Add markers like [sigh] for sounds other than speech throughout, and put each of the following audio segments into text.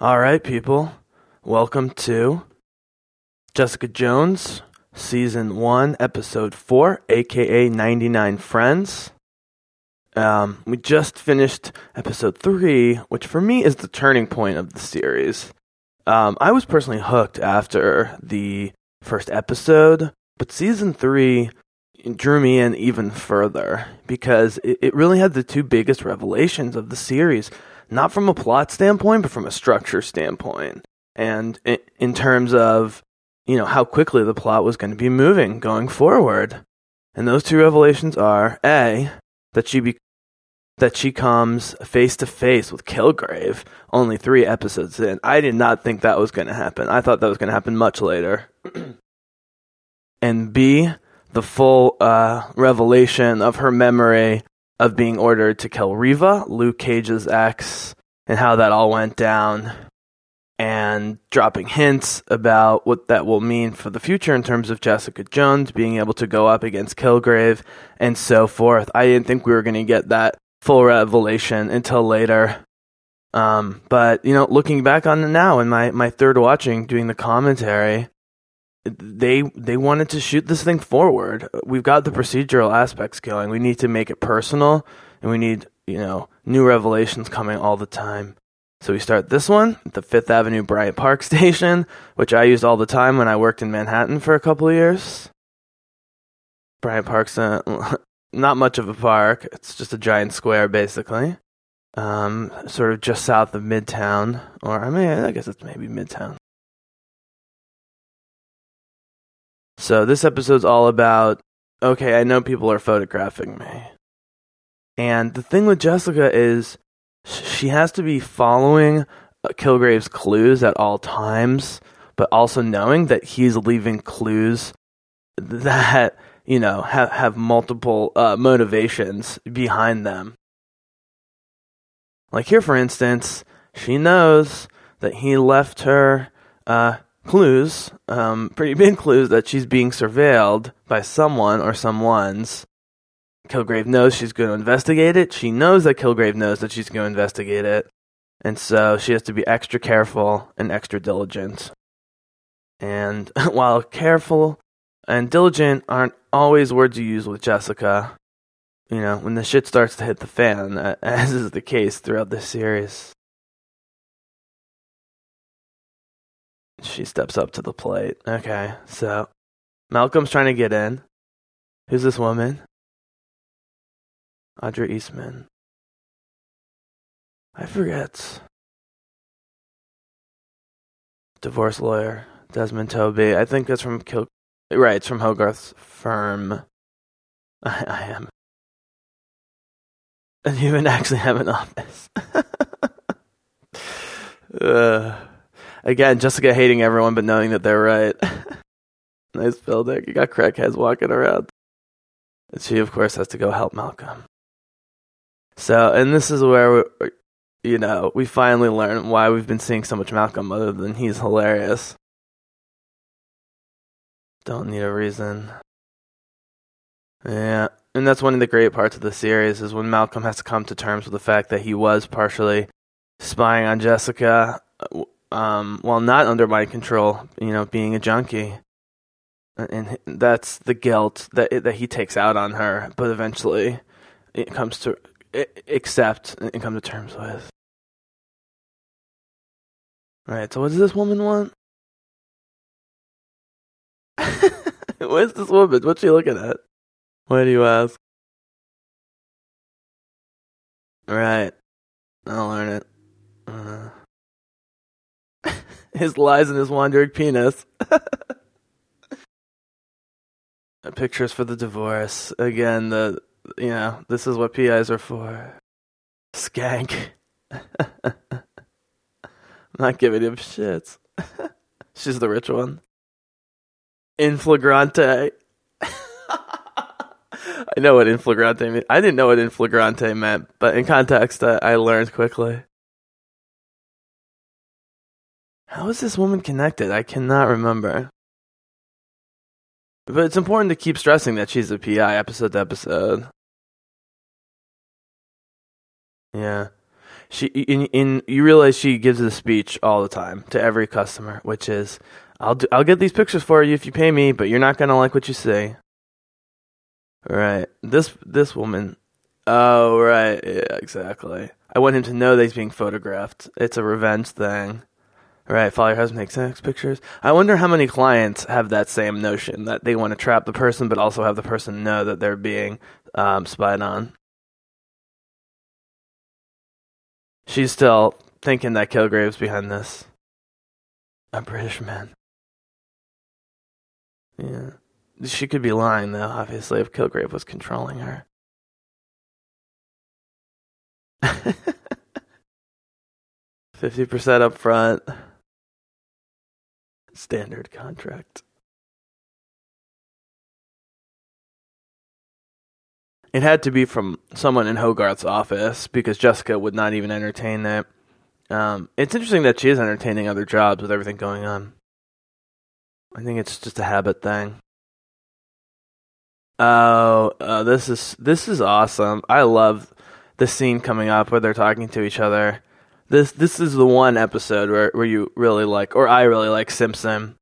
All right, people. Welcome to Jessica Jones, Season 1, Episode 4, aka 99 Friends. Um, we just finished Episode 3, which for me is the turning point of the series. Um, I was personally hooked after the first episode, but Season 3 drew me in even further because it, it really had the two biggest revelations of the series not from a plot standpoint, but from a structure standpoint. And in, terms of, you know, how quickly the plot was going to be moving going forward. And those two revelations are A, that she be, that she comes face to face with Kilgrave only three episodes in. I did not think that was going to happen. I thought that was going to happen much later. [clears throat] and B, the full uh, revelation of her memory of being ordered to kill Reva, Luke Cage's ex, and how that all went down, and dropping hints about what that will mean for the future in terms of Jessica Jones being able to go up against Kilgrave and so forth. I didn't think we were going to get that full revelation until later. Um, but you know, looking back on it now in my, my third watching, doing the commentary, they they wanted to shoot this thing forward. We've got the procedural aspects going. We need to make it personal, and we need you know new revelations coming all the time. So we start this one, the Fifth Avenue Bryant Park [laughs] station, which I used all the time when I worked in Manhattan for a couple of years. Bryant Park's a, [laughs] not much of a park; it's just a giant square, basically. Um, sort of just south of Midtown, or I mean, I guess it's maybe Midtown. So this episode's all about okay, I know people are photographing me. And the thing with Jessica is she has to be following uh, Kilgrave's clues at all times, but also knowing that he's leaving clues that, you know, have, have multiple uh, motivations behind them. Like here, for instance, she knows that he left her uh, clues, um, pretty [laughs] big clues that she's being surveilled by someone or someone's. Kilgrave knows she's going to investigate it. She knows that Kilgrave knows that she's going to investigate it. And so she has to be extra careful and extra diligent. And [laughs] while careful and diligent aren't always words you use with Jessica, you know, when the shit starts to hit the fan, [laughs] as is the case throughout this series, She steps up to the plate. Okay, so Malcolm's trying to get in. Who's this woman? Audrey Eastman. I forget. Divorce lawyer Desmond Toby. I think that's from Kil. Right, it's from Hogarth's firm. [laughs] I, I am. And you even actually have an office. [laughs] uh. Again, Jessica hating everyone but knowing that they're right. [laughs] nice building. You got crackheads walking around. And she, of course, has to go help Malcolm. So, and this is where, we, you know, we finally learn why we've been seeing so much Malcolm other than he's hilarious. Don't need a reason. Yeah, and that's one of the great parts of the series is when Malcolm has to come to terms with the fact that he was partially spying on Jessica uh, um, while not under my control, you know, being a junkie. And that's the guilt that that he takes out on her, but eventually it comes to accept and come to terms with. Right, so what does this woman want? [laughs] What's this woman? What's she looking at? Why do you ask? All right, I'll learn it. His lies and his wandering penis. [laughs] Pictures for the divorce. Again, the you know, this is what PIs are for. Skank. [laughs] Not giving him shits. [laughs] She's the rich one. Inflagrante. I know what inflagrante means. I didn't know what inflagrante meant, but in context, I, I learned quickly. How is this woman connected? I cannot remember. But it's important to keep stressing that she's a PI episode to episode. Yeah. she in, in you realize she gives a speech all the time to every customer, which is I'll do, I'll get these pictures for you if you pay me, but you're not gonna like what you see. Right. This this woman. Oh right. Yeah. Exactly. I want him to know that he's being photographed. It's a revenge thing. Right. Follow your husband, take sex pictures. I wonder how many clients have that same notion that they want to trap the person, but also have the person know that they're being um, spied on. She's still thinking that Kilgrave's behind this. A British man. Yeah. She could be lying, though, obviously, if Kilgrave was controlling her. [laughs] Fifty percent up front. Standard contract. It had to be from someone in Hogarth's office because Jessica would not even entertain that. Um, it's interesting that she is entertaining other jobs with everything going on. I think it's just a habit thing. Oh, uh, this is this is awesome. I love the scene coming up where they're talking to each other. This this is the one episode where where you really like, or I really like Simpson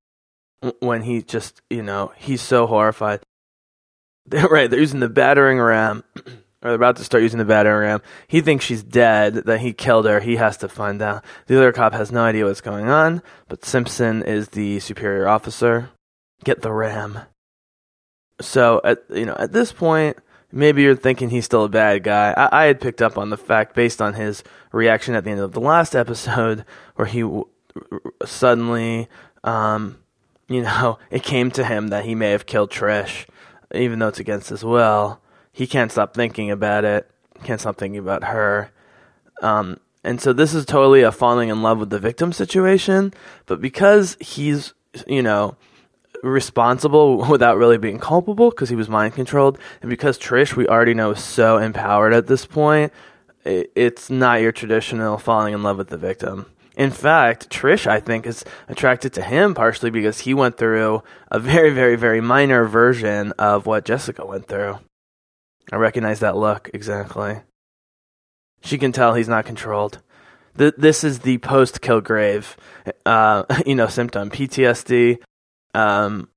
when he just you know he's so horrified. [laughs] They're, right, they're using the battering ram, [clears throat] or they're about to start using the battering ram. He thinks she's dead, that he killed her. He has to find out. The other cop has no idea what's going on, but Simpson is the superior officer. Get the ram. So at you know at this point, maybe you're thinking he's still a bad guy. I, I had picked up on the fact based on his reaction at the end of the last [laughs] episode, where he suddenly, um, you know, [laughs] it came to him that he may have killed Trish, even though it's against his will. He can't stop thinking about it. Can't stop thinking about her. Um, and so this is totally a falling in love with the victim situation. But because he's, you know, responsible [laughs] without really being culpable because he was mind controlled, and because Trish, we already know, is so empowered at this point, it's not your traditional falling in love with the victim. In fact, Trish, I think, is attracted to him partially because he went through a very, very, very minor version of what Jessica went through. I recognize that look exactly. She can tell he's not controlled. this is the post Kilgrave, uh, [laughs] you know, symptom PTSD, um,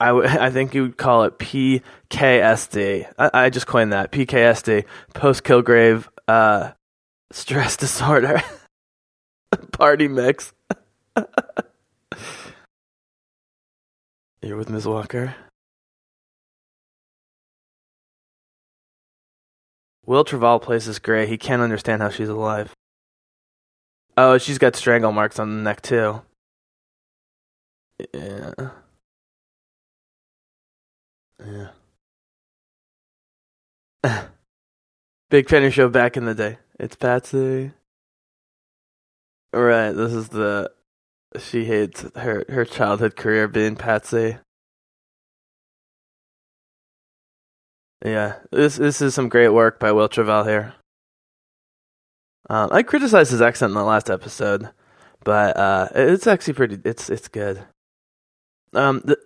I, w- [laughs] I think you would call it PKSD. I, I just coined that PKSD, post Kilgrave uh, stress [laughs] disorder [laughs] party mix. You're with Ms. Walker. Wil Traval plays this Gray. He can't understand how she's alive. Oh, she's got strangle marks on the neck too. Yeah. Yeah. [laughs] Big Penny Show back in the day. It's Patsy. Right, this is the she hates her her childhood career being Patsy. Yeah, this this is some great work by Wil Traval here. Um, I criticized his accent in the last episode, but uh, it's actually pretty. It's it's good. Um, the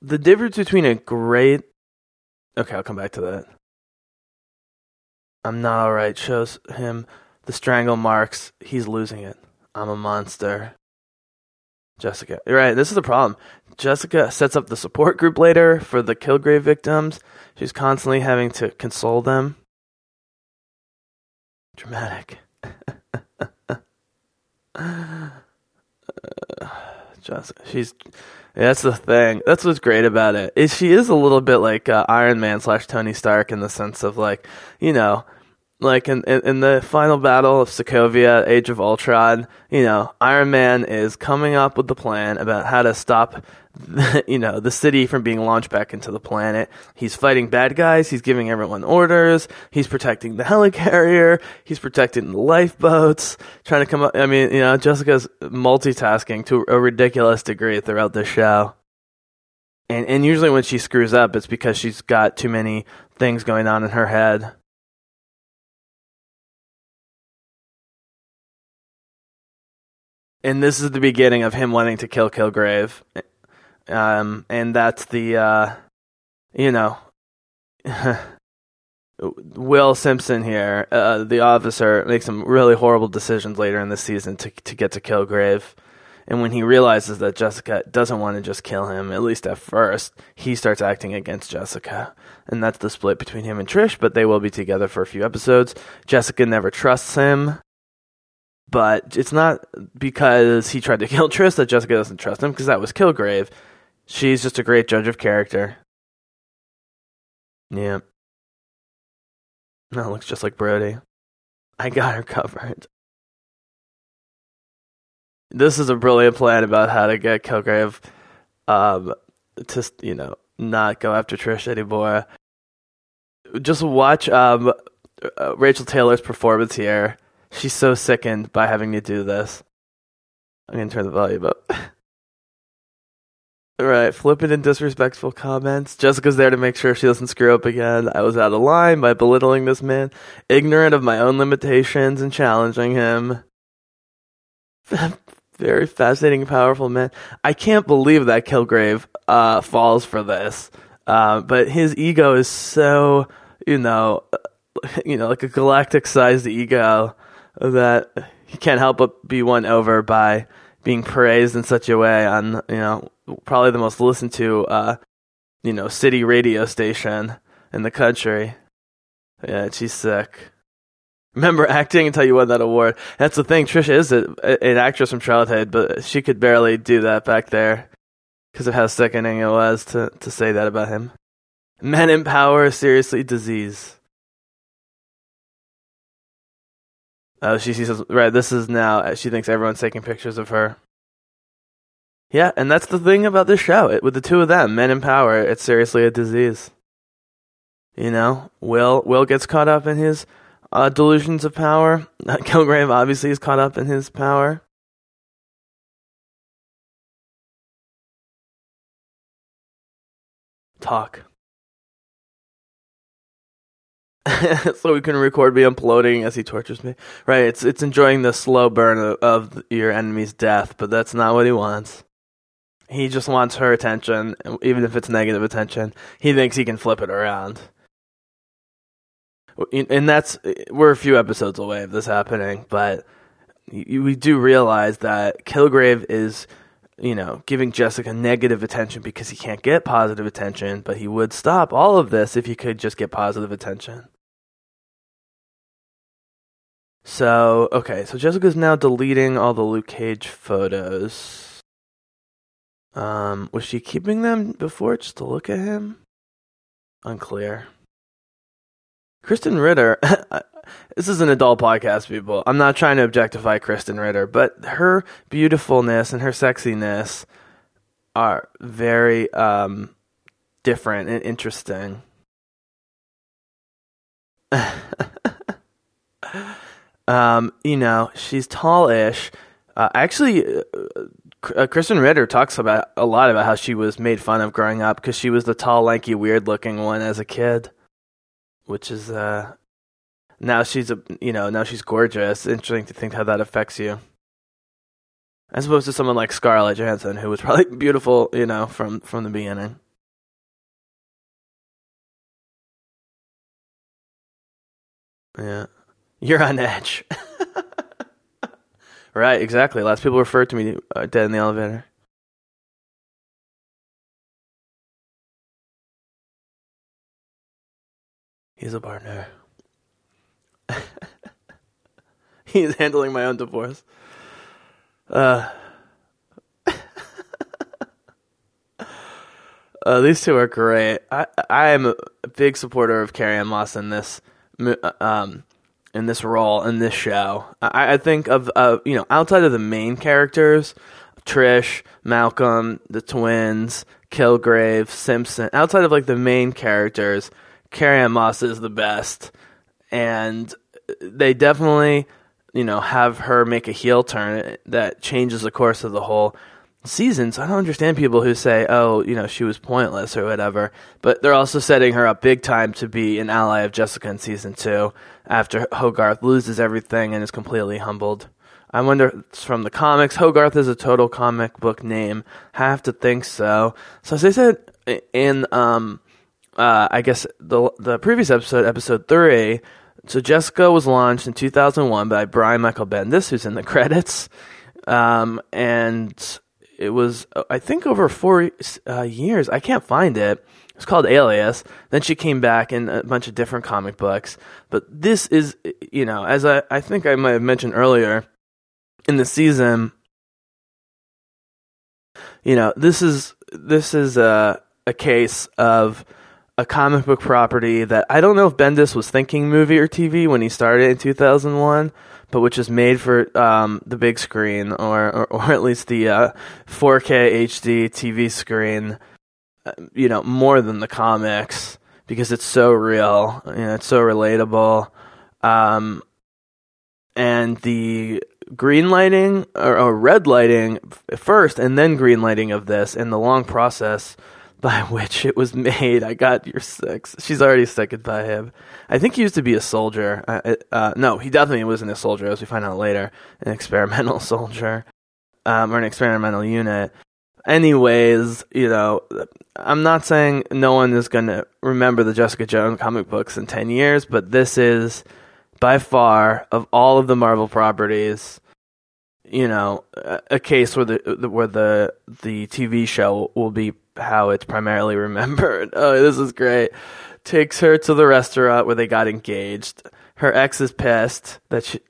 the difference between a great okay, I'll come back to that. I'm not alright shows him the strangle marks. He's losing it. I'm a monster. Jessica, you're right. This is the problem. Jessica sets up the support group later for the Kilgrave victims. She's constantly having to console them. Dramatic. She's that's the thing. That's what's great about it. Is she is a little bit like uh, Iron Man slash Tony Stark in the sense of like, you know, like in, in, in the final battle of Sokovia, Age of Ultron, you know, Iron Man is coming up with the plan about how to stop [laughs] you know, the city from being launched back into the planet. He's fighting bad guys. He's giving everyone orders. He's protecting the [laughs] helicarrier. He's protecting the lifeboats. Trying to come up. I mean, you know, Jessica's multitasking to a ridiculous degree throughout the show. And and usually when she screws up, it's because she's got too many things going on in her head. And this is the beginning of him wanting to kill Kilgrave um, and that's the uh, you know [laughs] Will Simpson here, uh, the officer, makes some really horrible decisions later in the season to to get to Kilgrave. And when he realizes that Jessica doesn't want to just kill him, at least at first, he starts acting against Jessica. And that's the split between him and Trish, but they will be together for a few episodes. Jessica never trusts him. But it's not because he tried to kill Trish that Jessica doesn't trust him, because that was Kilgrave. She's just a great judge of character. Yeah. That looks just like Brody. I got her covered. This is a brilliant plan about how to get Kilgrave um, to, you know, not go after Trish anymore. Just watch um, uh, Rachael Taylor's performance here. She's so sickened by having to do this. I'm to turn the volume up. [laughs] Right, flippant and disrespectful comments. Jessica's there to make sure she doesn't screw up again. I was out of line by belittling this man, ignorant of my own limitations and challenging him. [laughs] Very fascinating, powerful man. I can't believe that Kilgrave uh, falls for this. Uh, but his ego is so, you know, [laughs] you know, like a galactic-sized ego that he can't help but be won over by being praised in such a way on, you know, probably the most listened to, uh, you know, city radio station in the country. Yeah, she's sick. Remember acting until you won that award. That's the thing. Trisha is a, an actress from childhood, but she could barely do that back there because of how sickening it was to, to say that about him. Men in power, seriously disease. Oh, she sees right. This is now. She thinks everyone's taking pictures of her. Yeah, and that's the thing about this show. It, with the two of them, men in power, it's seriously a disease. You know, Will Will gets caught up in his uh, delusions of power. [laughs] Kilgrave obviously is caught up in his power. Talk. [laughs] so we can record me imploding as he tortures me. Right, it's it's enjoying the slow burn of, of your enemy's death, but that's not what he wants. He just wants her attention, even if it's negative attention. He thinks he can flip it around. And that's we're a few episodes away of this happening, but we do realize that Kilgrave is, you know, giving Jessica negative attention because he can't get positive attention, but he would stop all of this if he could just get positive attention. So, okay, so Jessica's now deleting all the Luke Cage photos. Um, was she keeping them before just to look at him? Unclear. Krysten Ritter, [laughs] this is an adult podcast, people. I'm not trying to objectify Krysten Ritter, but her beautifulness and her sexiness are very um, different and interesting. [laughs] um, you know, she's tallish. Uh, actually, uh, uh, Krysten Ritter talks about a lot about how she was made fun of growing up because she was the tall, lanky, weird-looking one as a kid, which is uh, now she's a you know now she's gorgeous. Interesting to think how that affects you, as opposed to someone like Scarlett Johansson, who was probably [laughs] beautiful, you know, from from the beginning. Yeah. You're on edge. [laughs] right, exactly. Lots of people refer to me uh, dead in the elevator. He's a partner. [laughs] He's handling my own divorce. Uh, [laughs] uh, these two are great. I I am a big supporter of Carrie-Anne Moss in this um, in this role in this show. I, I think of uh, you know outside of the main characters, Trish, Malcolm, the twins, Kilgrave, Simpson. Outside of like the main characters, Carrie-Anne Moss is the best, and they definitely you know have her make a heel turn that changes the course of the whole seasons, I don't understand people who say, oh, you know, she was pointless or whatever. But they're also setting her up big time to be an ally of Jessica in season two after Hogarth loses everything and is completely humbled. I wonder, it's from the comics, Hogarth is a total comic book name. Have to think so. So as I said in um, uh, I guess the the previous episode, episode three. So Jessica was launched in 2001 by Brian Michael Bendis, who's in the [laughs] credits, um, and it was I think over four uh, years. I can't find it. It's called Alias. Then she came back in a bunch of different comic books. But this is, you know, as I, I think I might have mentioned earlier in the season, you know, this is this is a a case of a comic book property that I don't know if Bendis was thinking movie or TV when he started in 2001, but which is made for um, the big screen or, or, or at least the uh, 4K HD TV screen, uh, you know, more than the comics because it's so real, you know, it's so relatable. Um, and the green lighting or, or red lighting first and then green lighting of this and the long process by [laughs] which it was made. I got your six. She's already sickened by him. I think he used to be a soldier. Uh, uh, no, he definitely wasn't a soldier, as we find out later. An [laughs] experimental [laughs] soldier, um, or an experimental unit. Anyways, you know, I'm not saying no one is going to remember the Jessica Jones comic books in 10 years, but this is by far of all of the Marvel properties, you know, a case where the where the the TV show will be how it's primarily [laughs] remembered. Oh, this is great. Takes her to the restaurant where they got engaged. Her ex is pissed that she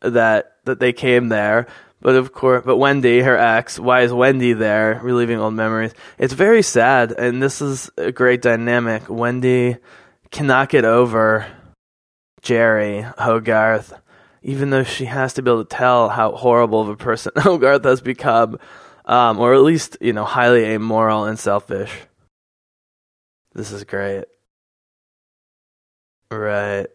that that they came there. But of course, but Wendy, her ex, why is Wendy there, reliving old memories? It's very sad, and this is a great dynamic. Wendy cannot get over Jeri Hogarth, even though she has to be able to tell how horrible of a person [laughs] Hogarth has become um, or at least you know highly amoral and selfish. This is great. Right.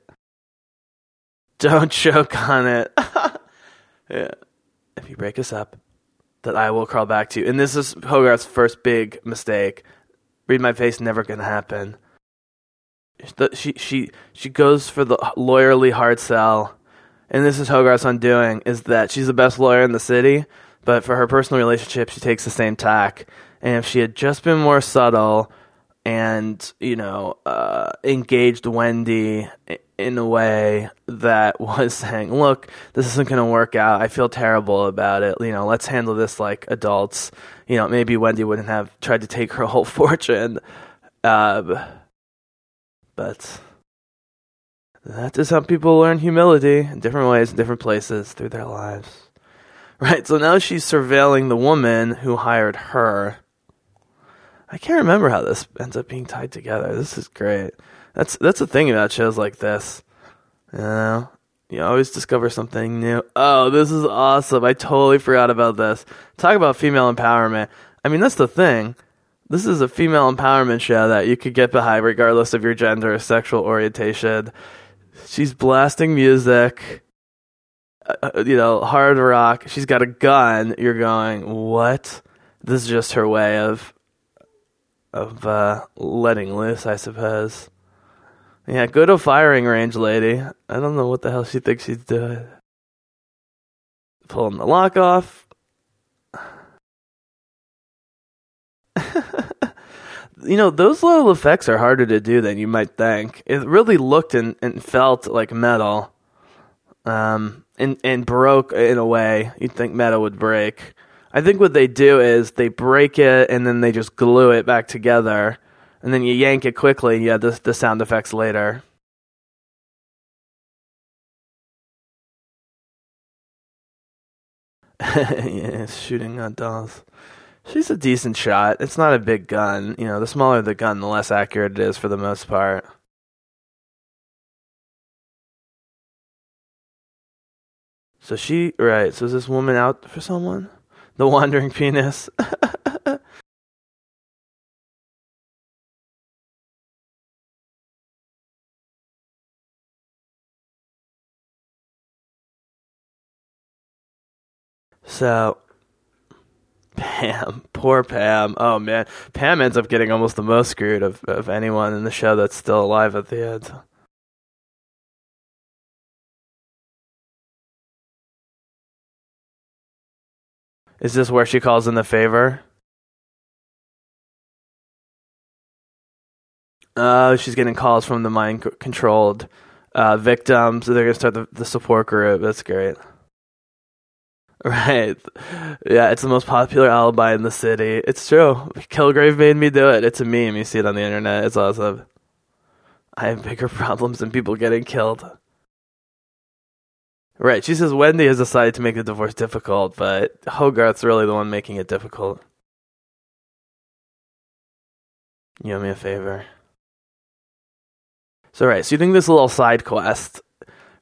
Don't [laughs] choke on it. [laughs] yeah. If you break us up, that I will crawl back to you. And this is Hogarth's first big mistake. Read my face, never gonna happen. She she she goes for the lawyerly hard sell, and this is Hogarth's undoing. Is that she's the best lawyer in the city, but for her personal relationship, she takes the same tack. And if she had just been more subtle and, you know, uh, engaged Wendy in a way that [laughs] was saying, look, this isn't going to work out. I feel terrible about it. You know, let's handle this like adults. You know, maybe Wendy wouldn't have tried to take her [laughs] whole fortune. Uh, but that is how people learn humility in different ways, in different places through their lives. Right, so now she's surveilling the woman who hired her. I can't remember how this ends up being tied together. This is great. That's that's the thing about shows like this. You know, you always discover something new. Oh, this is awesome. I totally forgot about this. Talk about female empowerment. I mean, that's the thing. This is a female empowerment show that you could get behind regardless of your gender or sexual orientation. She's blasting music uh, you know, hard rock. She's got a gun. You're going, what? This is just her way of of uh, letting loose, I suppose. Yeah, go to firing range, lady. I don't know what the hell she thinks she's doing. Pulling the lock off. [laughs] you know, those little effects are harder to do than you might think. It really looked and, and felt like metal. Um, and and broke in a way you'd think metal would break. I think what they do is they break it and then they just glue it back together, and then you yank it quickly. And you have the the sound effects later. [laughs] yeah, shooting on dolls. She's a decent shot. It's not a big gun. You know, the smaller the gun, the less accurate it is for the most part. So she, right, so is this woman out for someone? The wandering [laughs] penis. so, Pam, poor Pam. Oh man, Pam ends up getting almost the most screwed of, of anyone in the show that's still alive at the end. Is this where she calls in the favor? Uh, she's getting calls from the mind controlled uh, victims. They're gonna start the, the support group. That's great. [laughs] Right. Yeah, it's the most popular alibi in the city. It's true. Kilgrave made me do it. It's a meme. You see it on the internet. It's awesome. I have bigger [laughs] problems than people getting killed. Right. She says Wendy has decided to make the divorce difficult, but Hogarth's really the one making it difficult. You owe me a favor. So right, so you think this a little side quest,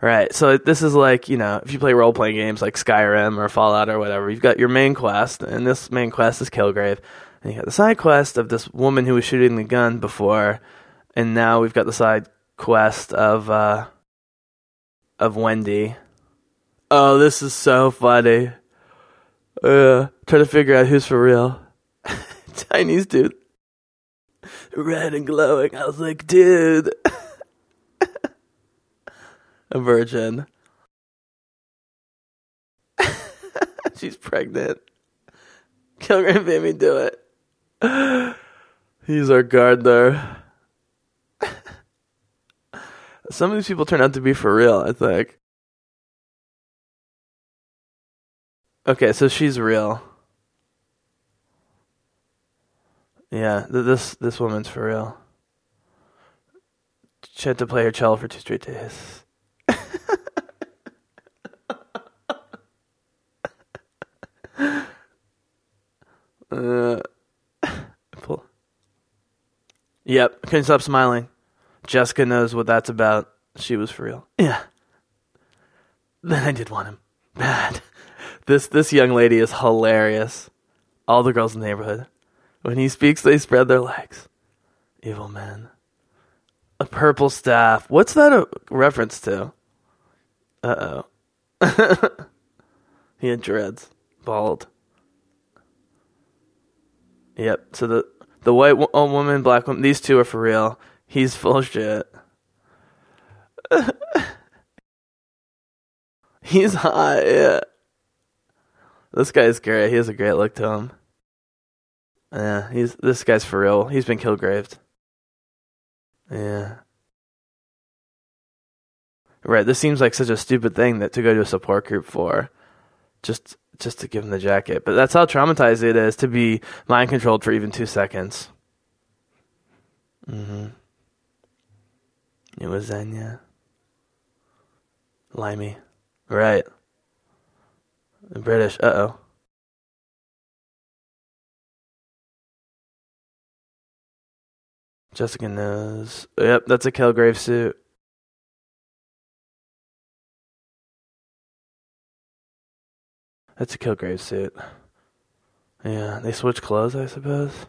right? So this is like you know, if you play role playing games like Skyrim or Fallout or whatever, you've got your main quest, and this main quest is Kilgrave, and you got the side quest of this woman who was shooting the gun before, and now we've got the side quest of uh, of Wendy. Oh, this is so funny. Uh, trying to figure out who's for real. [laughs] Chinese dude, red and glowing. I was like, dude. [laughs] a virgin. [laughs] She's pregnant. Kilgrave made me do it. [gasps] He's our gardener. Some of these people turn out to be for real, I think. Okay, so she's real. Yeah, this this woman's for real. She had to play her cello for two straight days. [laughs] Uh, pull. Yep, couldn't stop smiling. Jessica knows what that's about. She was for real. Yeah. Then I did want him. Bad. This this young lady is hilarious. All the girls in the neighborhood. When he speaks, they spread their legs. Evil man. A purple staff. What's that a reference to? Uh oh. [laughs] he had dreads. Bald. Yep. So the the white wo- oh, woman, black woman, these two are for real. He's full shit. [laughs] He's hot. Yeah. This guy's great. He has a great look to him. Yeah, he's this guy's for real. He's been killgraved. Yeah. Right. This seems like such a stupid thing that to go to a support group for. Just just to give him the jacket. But that's how traumatized it is to be mind controlled for even two seconds. Mm-hmm. It was Xenia. Limey. Right. British. Uh oh. Jessica knows. Yep, that's a Kilgrave suit. That's a Kilgrave suit. Yeah, they switch clothes, I suppose.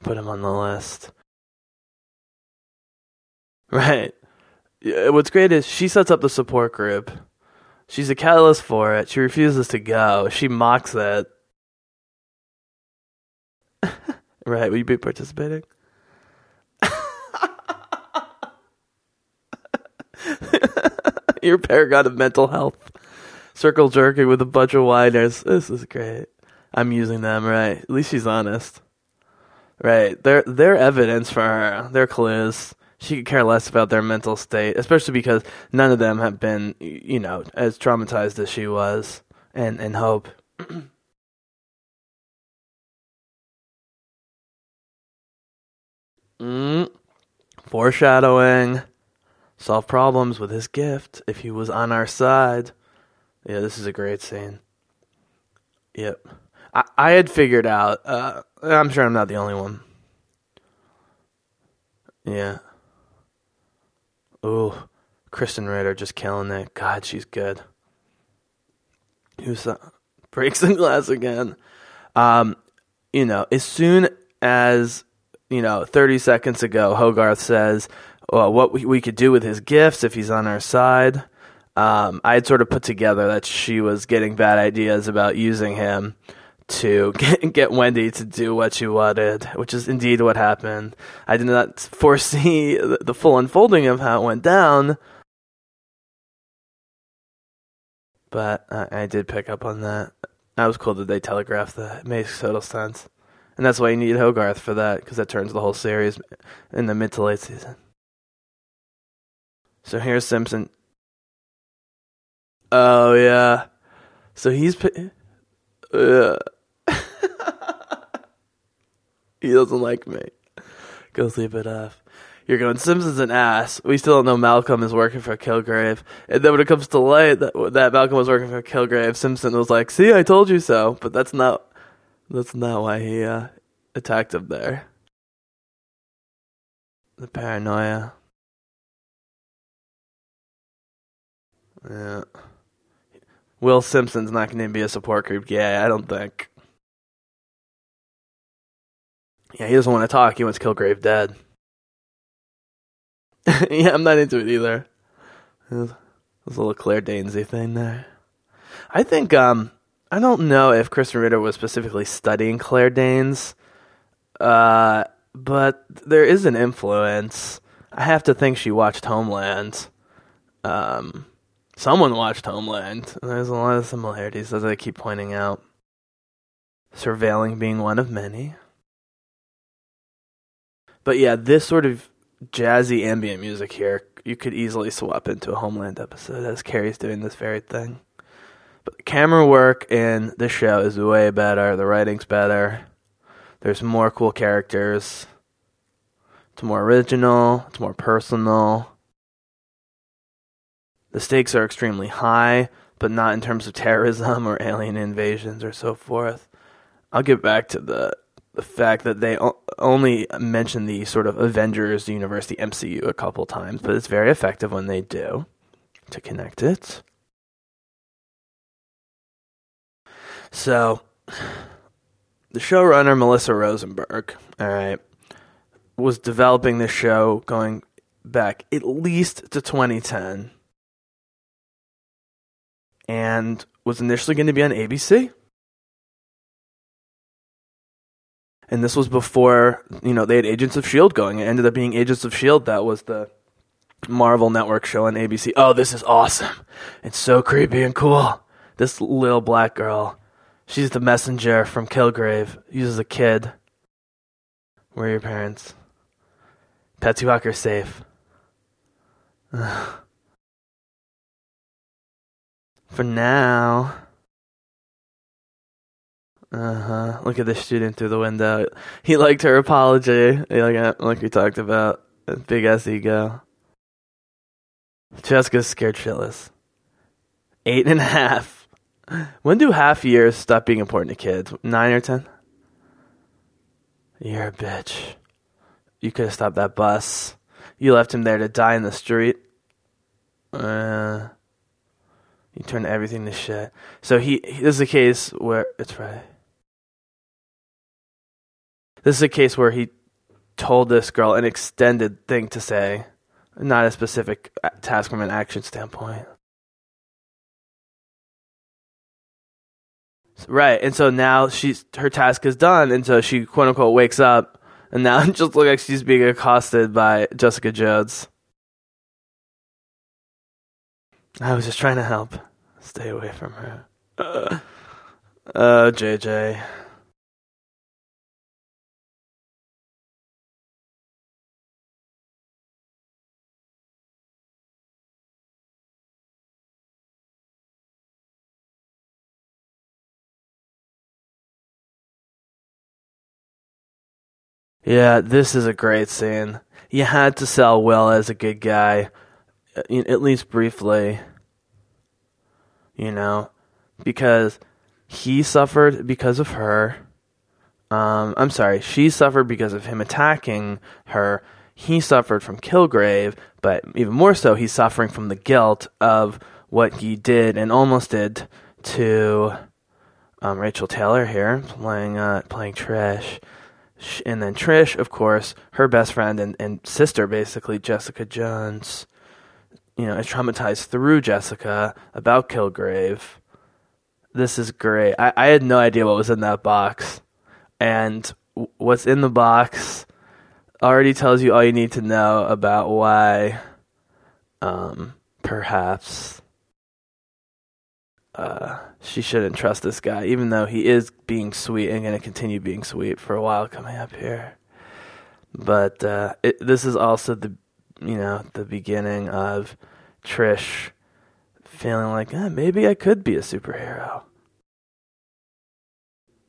Put him on the list. [laughs] Right. What's great is she sets up the support group. She's a catalyst for it. She refuses to go. She mocks it. [laughs] right, will you be participating? [laughs] Your paragon of mental health. Circle jerking with a bunch of whiners. This is great. I'm using them, right? At least she's honest. Right. They're they're evidence for her. They're clues. She could care less about their mental state, especially because none of them have been, you know, as traumatized as she was. And and hope. [clears throat] mm. Foreshadowing solve problems with his gift if he was on our side. Yeah, this is a great scene. Yep. I, I had figured out, uh, I'm sure I'm not the only one. Yeah. Ooh, Krysten Ritter just killing it. God, she's good. Who's that? [laughs] Breaks the glass again. Um, you know, as soon as, you know, 30 seconds ago, Hogarth says, well, what we, we could do with his gifts if he's on our side. Um, I had sort of put together that she was getting bad ideas about using him to [laughs] get, get Wendy to do what she wanted, which is indeed what happened. I did not foresee the, full unfolding of how it went down, but I, I did pick up on that. That was cool that they telegraphed that. It makes total sense. And that's why you need Hogarth for that, because that turns the whole series in the mid to late season. So here's Simpson. Oh, yeah. So he's. Uh, he doesn't like me. Go sleep it off. You're going, Simpson's an ass. We still don't know Malcolm is working for Kilgrave. And then when it comes to light that, that Malcolm was working for Kilgrave, Simpson was like, see, I told you so. But that's not, that's not why he uh, attacked him there. The paranoia. Yeah. Will Simpson's not going to be a support group Yeah, I don't think. Yeah, he doesn't want to talk. He wants Kilgrave dead. [laughs] yeah, I'm not into it either. There's a little Claire Danesy thing there. I think um I don't know if Krysten Ritter was specifically studying Claire Danes, uh, but there is an influence. I have to think she watched Homeland. Um, someone watched Homeland. There's a lot of similarities, as I keep pointing out. Surveilling being one of many. But yeah, this sort of jazzy ambient music here, you could easily swap into a Homeland episode as Carrie's doing this very thing. But the camera work in this show is way better. The writing's better. There's more cool characters. It's more original. It's more personal. The stakes are extremely high, but not in terms of terrorism or alien invasions or so forth. I'll get back to the the fact that they o- only mention the sort of Avengers universe, the MCU, a couple times, but it's very effective when they do to connect it. So, the showrunner Melissa Rosenberg, all right, was developing this show going back at least to 2010 and was initially going to be on ABC. And this was before you know they had Agents of Shield going. It ended up being Agents of Shield that was the Marvel Network show on ABC. Oh, this is awesome! It's so creepy and cool. This little black girl, she's the messenger from Kilgrave. Uses a kid. Where are your parents? Patsy Walker's safe. [sighs] For now. Uh huh. Look at the student through the window. He liked her apology. Like, like we talked about. Big ass ego. Jessica's scared shitless. Eight and a half. When do half years stop being important to kids? Nine or ten? You're a bitch. You could have stopped that bus. You left him there to die in the street. Uh, you turned everything to shit. So he, he this is a case where it's right. This is a case where he told this girl an extended thing to say, not a specific task from an action standpoint. Right, and so now she's her task is done, and so she quote unquote wakes up, and now [laughs] it just looks like she's being accosted by Jessica Jones. I was just trying to help. Stay away from her. Uh, uh JJ. Yeah, this is a great scene. You had to sell Will as a good guy, uh, at least briefly. You know, because he suffered because of her. Um, I'm sorry, she suffered because of him attacking her. He suffered from Kilgrave, but even more so, he's suffering from the guilt of what he did and almost did to um, Rachael Taylor here, playing uh, playing Trish and then Trish, of course, her best friend and, and sister, basically Jessica Jones, you know, is traumatized through Jessica about Kilgrave. This is great. I, I had no idea what was in that box, and what's in the box already tells you all you need to know about why, um, perhaps uh, she shouldn't trust this guy, even though he is being sweet and going to continue being sweet for a while coming up here. But uh, it, this is also the, you know, the beginning of Trish feeling like eh, maybe I could be a superhero.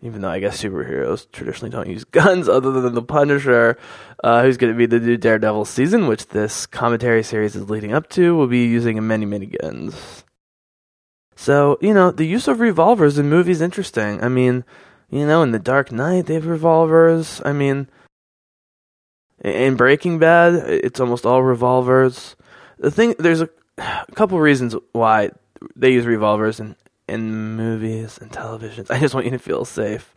Even though I guess superheroes traditionally don't use [laughs] guns, other than the Punisher, uh, who's going to be the new Daredevil season, which this commentary series is leading up to, will be using many, many guns. So, you know, the use of revolvers in movies interesting. I mean, you know, in The Dark Knight, they have revolvers. I mean, in Breaking Bad, it's almost all revolvers. The thing, there's a, [sighs] a couple reasons why they use revolvers in, in movies and televisions. [laughs] I just want you to feel safe.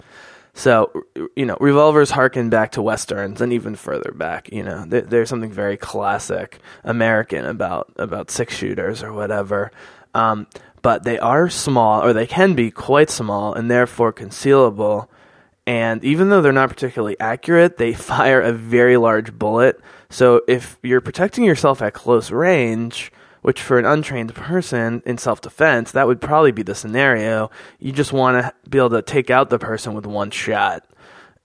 So, you know, revolvers harken back to westerns and even further back. You know, there, there's something very classic American about about six shooters or whatever. Um, but they are small, or they can be quite small, and therefore concealable. And even though they're not particularly accurate, they [laughs] fire a very large bullet. So if you're protecting yourself at close range, which for an untrained person in self defense, that would probably be the scenario, you just want to be able to take out the person with one shot.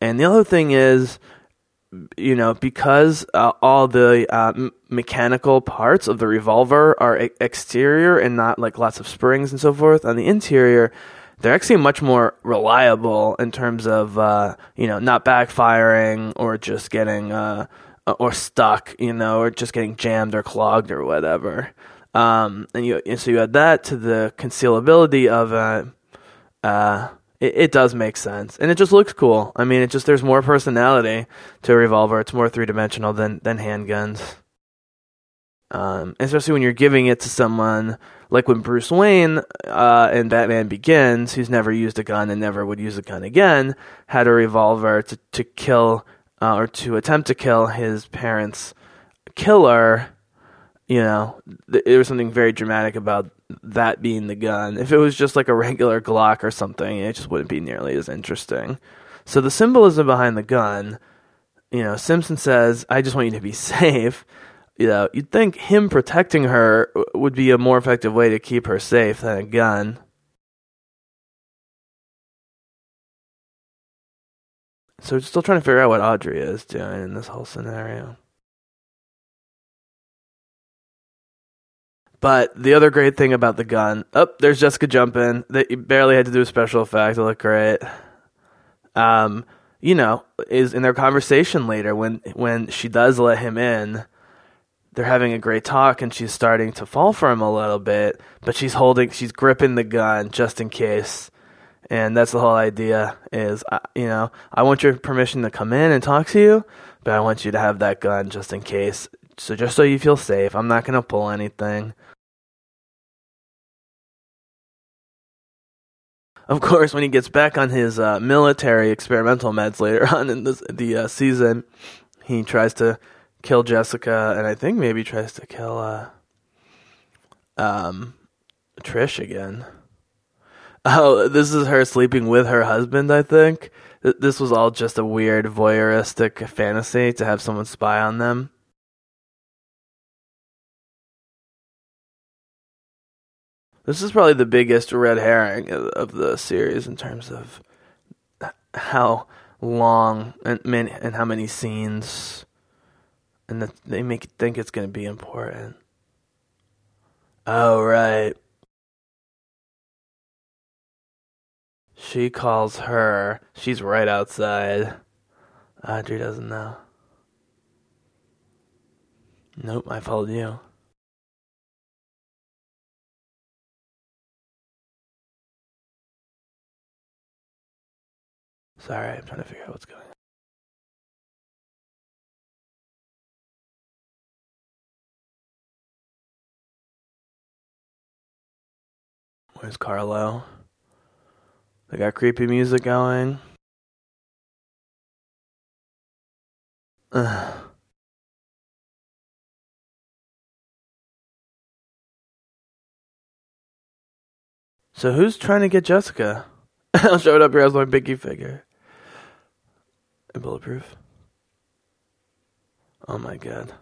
And the other thing is, you know, because uh, all the uh, m- mechanical parts of the revolver are e- exterior and not like lots of springs and so forth, on the interior, they're actually much more reliable in terms of, uh, you know, not backfiring or just getting, uh, or stuck, you know, or just getting jammed or clogged or whatever. Um, and you, and so you add that to the concealability of, uh, uh, it, it does make sense, and it just looks cool. I mean, it just there's more personality to a revolver. It's more three dimensional than than handguns. Um, especially when you're giving it to someone like when Bruce Wayne uh, in Batman Begins, who's never used a gun and never would use a gun again, had a revolver to to kill uh, or to attempt to kill his parents' killer. You know, th- there was something very dramatic about that being the gun. If it was just like a regular Glock or something, it just wouldn't be nearly as interesting. So the symbolism behind the gun, you know, Simpson says, "I just want you to be [laughs] safe." You know, you'd think him protecting her would be a more effective way to keep her safe than a gun. So we're still trying to figure out what Audrey is doing in this whole scenario. But the other great thing about the gun, oh, there's Jessica jumping. That you barely had to do a special effect. It looked great. Um, you know, is in their conversation later when when she does let him in, they're having a great talk and she's starting to fall for him a little bit, but she's holding, she's gripping the gun just in case. And that's the whole idea is, you know, I want your permission to come in and talk to you, but I want you to have that gun just in case. So just so you feel safe, I'm not going to pull anything. Of course, when he gets back on his uh, military experimental meds later [laughs] on in this, the uh, season, he tries to kill Jessica, and I think maybe tries to kill uh, um, Trish again. Oh, this is her sleeping with her husband. I think this was all just a weird voyeuristic fantasy to have someone spy on them. This is probably the biggest red herring of the series in terms of how long and many, and how many scenes, and that they make think it's going to be important. Oh right. She calls her. She's right outside. Audrey doesn't know. Nope, I followed you. Sorry, I'm trying to figure out what's going on. Where's Carlo? They got creepy music going. Ugh. So who's trying to get Jessica? [laughs] I'll show it up here as my biggie figure. Bulletproof. Oh my god.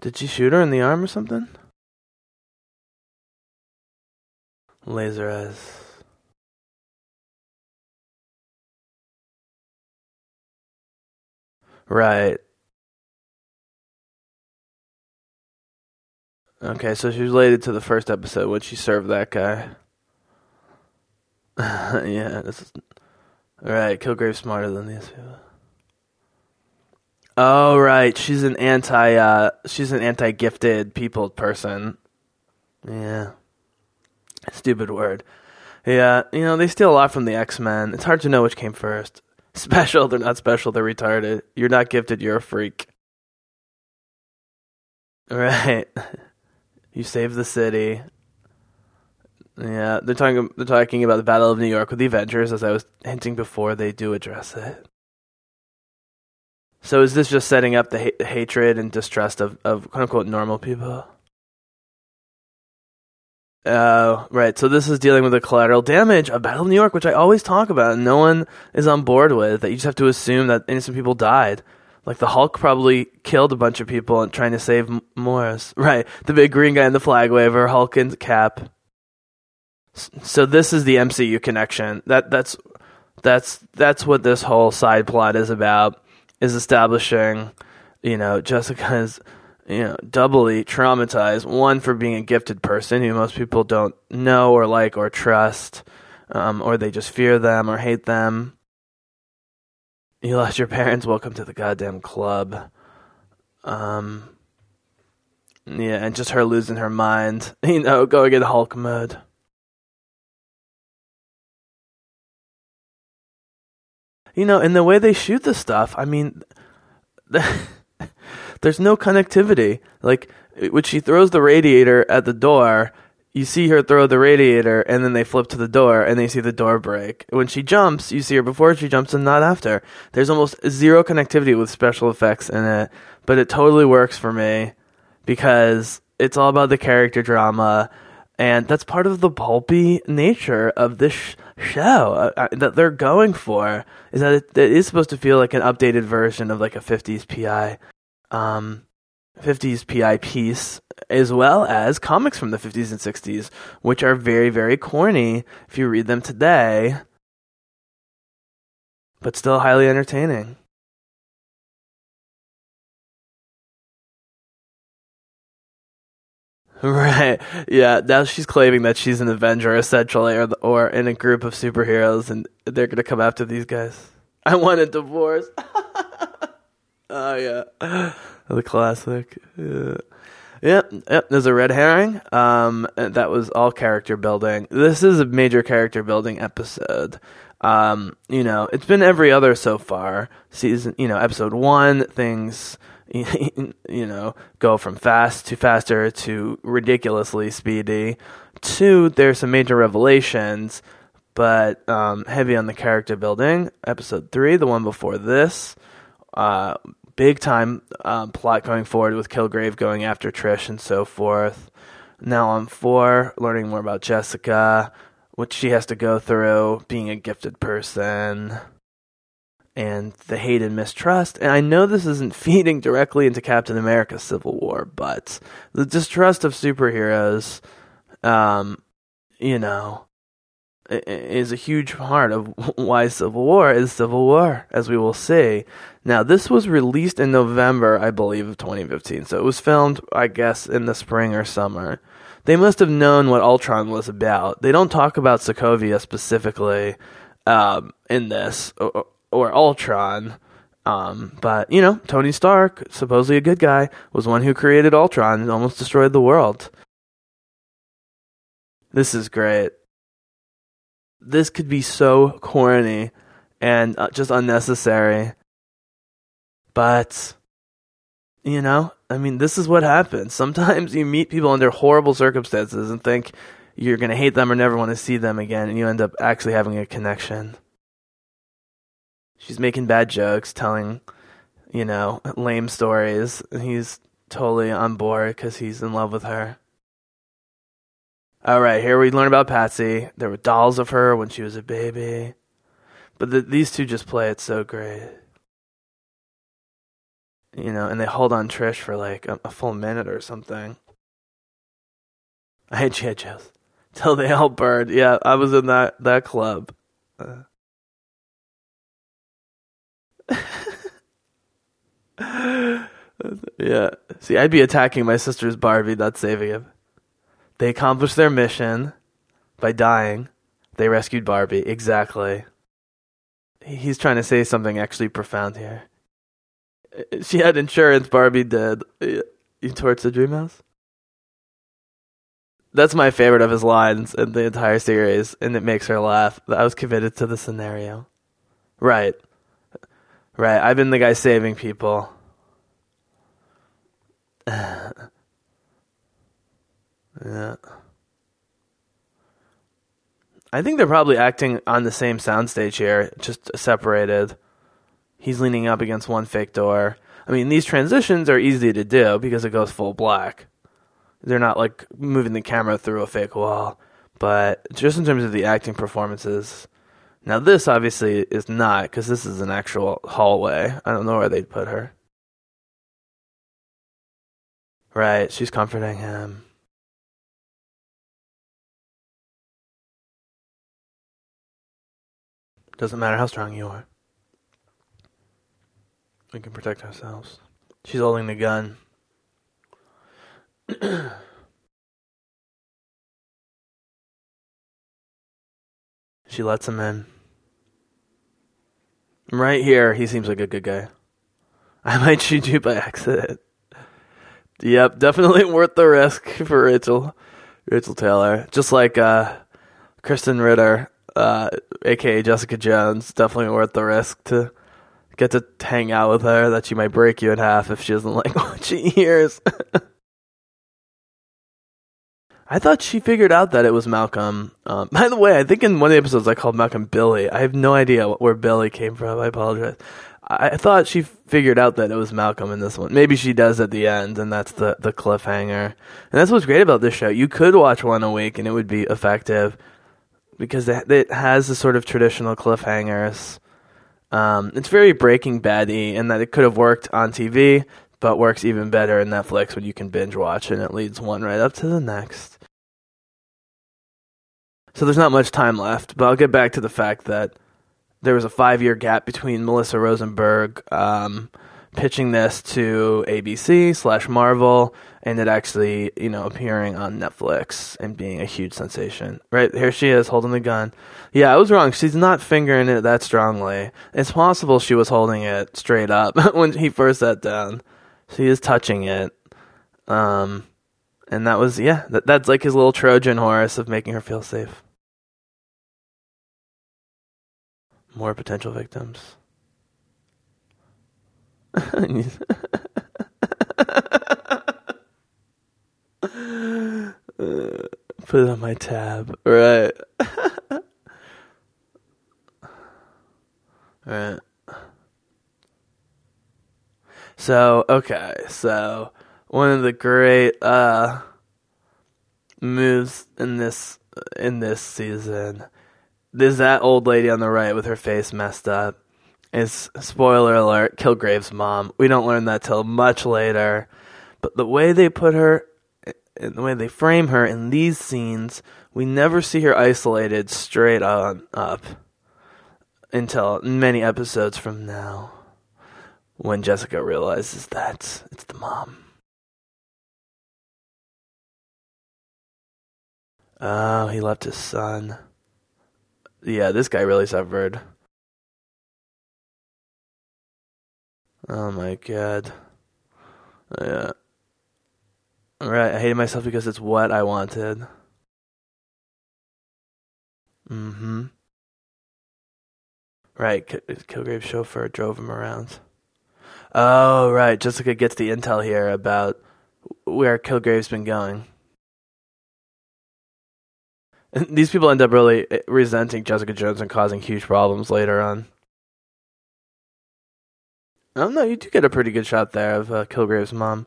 Did she shoot her in the arm or something? Laser eyes. Right. Okay, so she's related to the first episode when she served that guy. [laughs] yeah, this is right. Kilgrave's smarter than these people. Oh right, she's an anti. Uh, she's an anti-gifted people person. Yeah, stupid word. Yeah, you know they steal a lot from the X Men. It's hard to know which came first. [laughs] Special, they're not special. They're retarded. You're not gifted. You're a freak. Right. [laughs] You save the city. Yeah, they're talking. They're talking about the Battle of New York with the Avengers, as I was hinting before. They do address it. So is this just setting up the ha- hatred and distrust of, of quote unquote normal people? Oh, uh, right. So this is dealing with the collateral damage of Battle of New York, which I always talk about, and no one is on board with. That you just have to assume that innocent people died. Like the Hulk probably killed a bunch of people and trying to save Morris. [laughs] Right, the big green guy in the flag waver, Hulk and Cap. So this is the MCU connection. That that's that's that's what this whole side plot is about. Is establishing, you know, Jessica's you know, doubly traumatized. One for being a gifted person who most people don't know or like or trust, um, or they just fear them or hate them. You lost your parents. Welcome to the goddamn club. Um, yeah, and just her losing her mind. [laughs] You know, going in Hulk mode. You know, and the way they shoot the stuff, I mean, [laughs] there's no connectivity. Like, when she throws the radiator at the door, you see her throw the radiator and then they flip to the door and they see the door break. When she jumps, you see her before she jumps and not after. There's almost zero connectivity with special effects in it, but it totally works for me because it's all about the character drama and that's part of the pulpy nature of this sh- show uh, uh, that they're going for is that it, it is supposed to feel like an updated version of like a 50s PI um 50s PI piece as well as comics from the 50s and 60s, which are very, very corny if you read them today, but still highly entertaining. [laughs] Right. Yeah. Now she's claiming that she's an Avenger, essentially, or, or in a group of superheroes, and they're going to come after these guys. [laughs] I want a divorce. [laughs] oh, yeah. [gasps] The classic. Yeah. Yep, yep. There's a red herring. Um, that was all character building. This is a major character building episode. Um, you know, it's been every other so far. Season, you know, episode one, things, [laughs] you know, go from fast to faster to ridiculously speedy. Two, there's some major revelations, but um, heavy on the character building. Episode three, the one before this, uh, big time um, plot going forward with Kilgrave going after Trish and so forth. Now on four, learning more about Jessica, what she has to go through, being a gifted person, and the hate and mistrust. And I know this isn't [laughs] feeding directly into Captain America Civil War, but the distrust of superheroes, um, you know, is a huge part of [laughs] why Civil War is Civil War, as we will see. Now, this was released in November, I believe, of 2015, so it was filmed, I guess, in the spring or summer. They must have known what Ultron was about. They don't talk about Sokovia specifically um, in this, or Ultron. Um, but, you know, Tony Stark, supposedly a good guy, was one who created Ultron and almost destroyed the world. This is great this could be so corny and uh, just unnecessary. But, you know, I mean, this is what happens. [laughs] Sometimes you meet people under horrible circumstances and think you're going to hate them or never want to see them again, and you end up actually having a connection. She's making bad jokes, telling, you know, lame stories, and he's totally on board because he's in love with her. All right, here we learn about Patsy. There were dolls of her when she was a baby. But the, these two just play it so great. You know, and they hold on Trish for like a, a full minute or something. I hate G.I. Joes. till they all burned. Yeah, I was in that that club. Uh. [laughs] yeah. See, I'd be attacking my sister's Barbie, not saving him. They accomplished their mission by dying. They rescued Barbie. Exactly. He's trying to say something actually profound here. [laughs] She had insurance, Barbie did. You torch the dream house? That's my favorite of his lines in the entire series, and it makes her laugh. I was committed to the scenario. Right. Right. I've been the guy saving people. [sighs] yeah. I think they're probably acting on the same soundstage here, just separated. He's leaning up against one fake door. I mean, these transitions are easy to do because it goes full black. They're not like moving the camera through a fake wall, but just in terms of the acting performances. Now, this obviously is not because this is an actual hallway. I don't know where they'd put her. Right, she's comforting him. Doesn't matter how strong you are. We can protect ourselves. She's holding the gun. [clears throat] she lets him in. Right here, he seems like a good guy. [laughs] I might shoot you by accident. Yep, definitely [laughs] worth the risk for Rachael, Rachael Taylor. Just like uh, Krysten Ritter, uh, aka Jessica Jones, definitely worth the risk to get to hang out with her. That she might break you in half if she doesn't [laughs] like what she hears. I thought she figured out that it was Malcolm. Um, [laughs] by the way, I think in one of the episodes I called Malcolm Billy. I have no idea where Billy came from. I apologize. I thought she figured out that it was Malcolm in this one. Maybe she does at the end, and that's the, the cliffhanger. And that's what's great about this show. You could watch one a week, and it would be effective because it has the sort of traditional cliffhangers. Um, it's very Breaking Baddy in that it could have worked on TV, but works even better in Netflix when you can binge watch and it leads one right up to the next. So there's not much time left, but I'll get back to the fact that there was a five year gap between Melissa Rosenberg um, pitching this to ABC slash Marvel and it actually, you know, appearing on Netflix and being a huge sensation. Right here she is holding the gun. Yeah, I was wrong. She's not fingering it that strongly. It's possible she was holding it straight up [laughs] when he first sat down. She is touching it. Um, and that was yeah, that, that's like his little Trojan horse of making her feel safe. More potential victims. [laughs] put it on my tab. Right. [laughs] right. So, okay. So, one of the great uh moves in this in this season there's that old lady on the right with her face messed up. Is spoiler alert, Kilgrave's mom. We don't learn that till much later. But the way they put her the way they frame her in these scenes, we never see her isolated straight on up until many episodes from now when Jessica realizes that it's the mom. Oh, he left his son. Yeah, this guy really suffered. Oh my god. Yeah. Right, I hated myself because it's what I wanted. Mm-hmm. Right, Kilgrave's chauffeur drove him around. Oh, right. Jessica gets the intel here about where Kilgrave's been going. [laughs] These people end up really eh, resenting Jessica Jones and causing huge problems later on. Oh no, you do get a pretty good shot there of uh, Kilgrave's mom.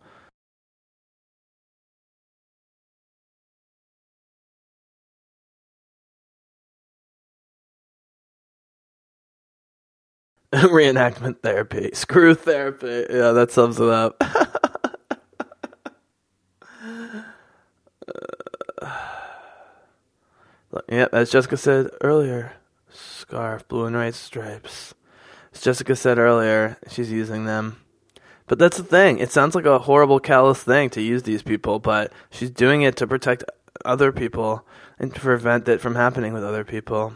[laughs] Reenactment therapy. Screw therapy. Yeah, that sums it up. [laughs] Yep, as Jessica said earlier, scarf, blue and white stripes. As Jessica said earlier, she's using them. But that's the thing. It sounds like a horrible, callous thing to use these people, but she's doing it to protect other people and to prevent it from happening with other people.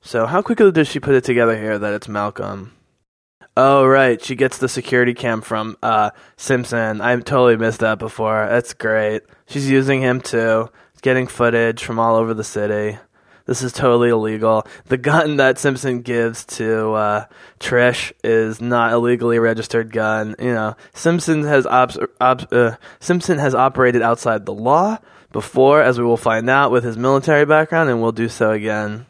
So, how quickly does she put it together here that it's Malcolm? Oh, right. She gets the security cam from uh, Simpson. I totally missed that before. That's great. She's using him too, getting footage from all over the city. This is totally illegal. The gun [laughs] that Simpson gives to uh, Trish is not a legally registered gun. You know, Simpson has op- uh, Simpson has operated outside the law before, as we will find out with his military background, and will do so again.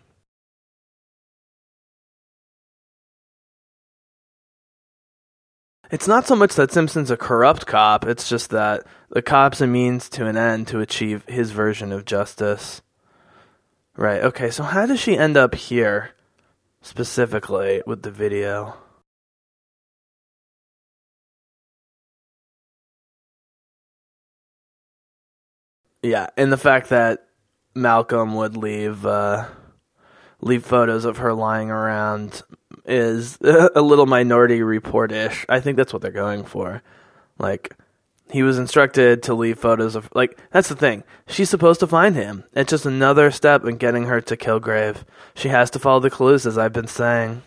It's not so much that Simpson's a corrupt cop, it's just that the cop's a means to an end to achieve his version of justice. Right, okay, so how does she end up here specifically with the video? Yeah, and the fact that Malcolm would leave uh, leave photos of her lying around is [laughs] a little minority report ish. I think that's what they're going for. Like, he was instructed to leave photos of. Like, that's the thing. She's supposed to find him. It's just another step in getting her to Kilgrave. She has to follow the clues, as I've been saying.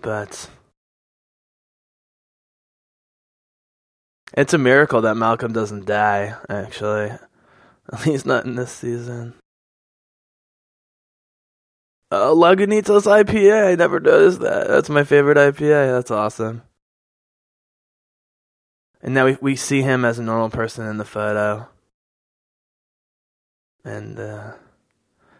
But. It's a miracle that Malcolm doesn't die, actually. At least not in this season. Uh, Lagunitas IPA. I never noticed that. That's my favorite IPA. That's awesome. And now we we see him as a normal person in the photo. And uh,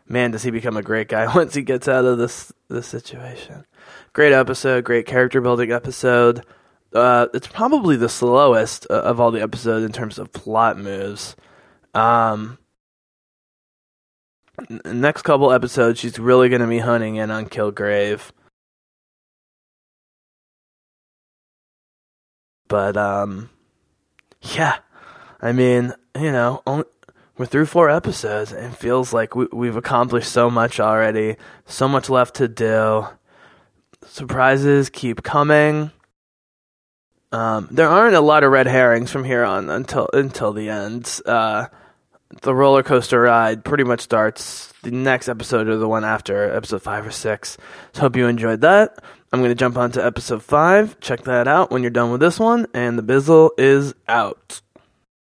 man, does he become a great guy [laughs] once he gets out of this this situation. Great episode, great character building episode. Uh, it's probably the slowest uh, of all the episodes in terms of plot moves. Um, next couple episodes, she's really going to be hunting in on Kilgrave. But um, yeah, I mean, you know, only, we're through four episodes, and it feels like we, we've accomplished so much already. So much left to do. Surprises keep coming. Um, there aren't a lot of red herrings from here on until until the end. Uh, the roller coaster ride pretty much starts the next episode or the one after episode five or six. So hope you enjoyed that. I'm going to jump on to episode five. Check that out when you're done with this one. And the Bizzle is out.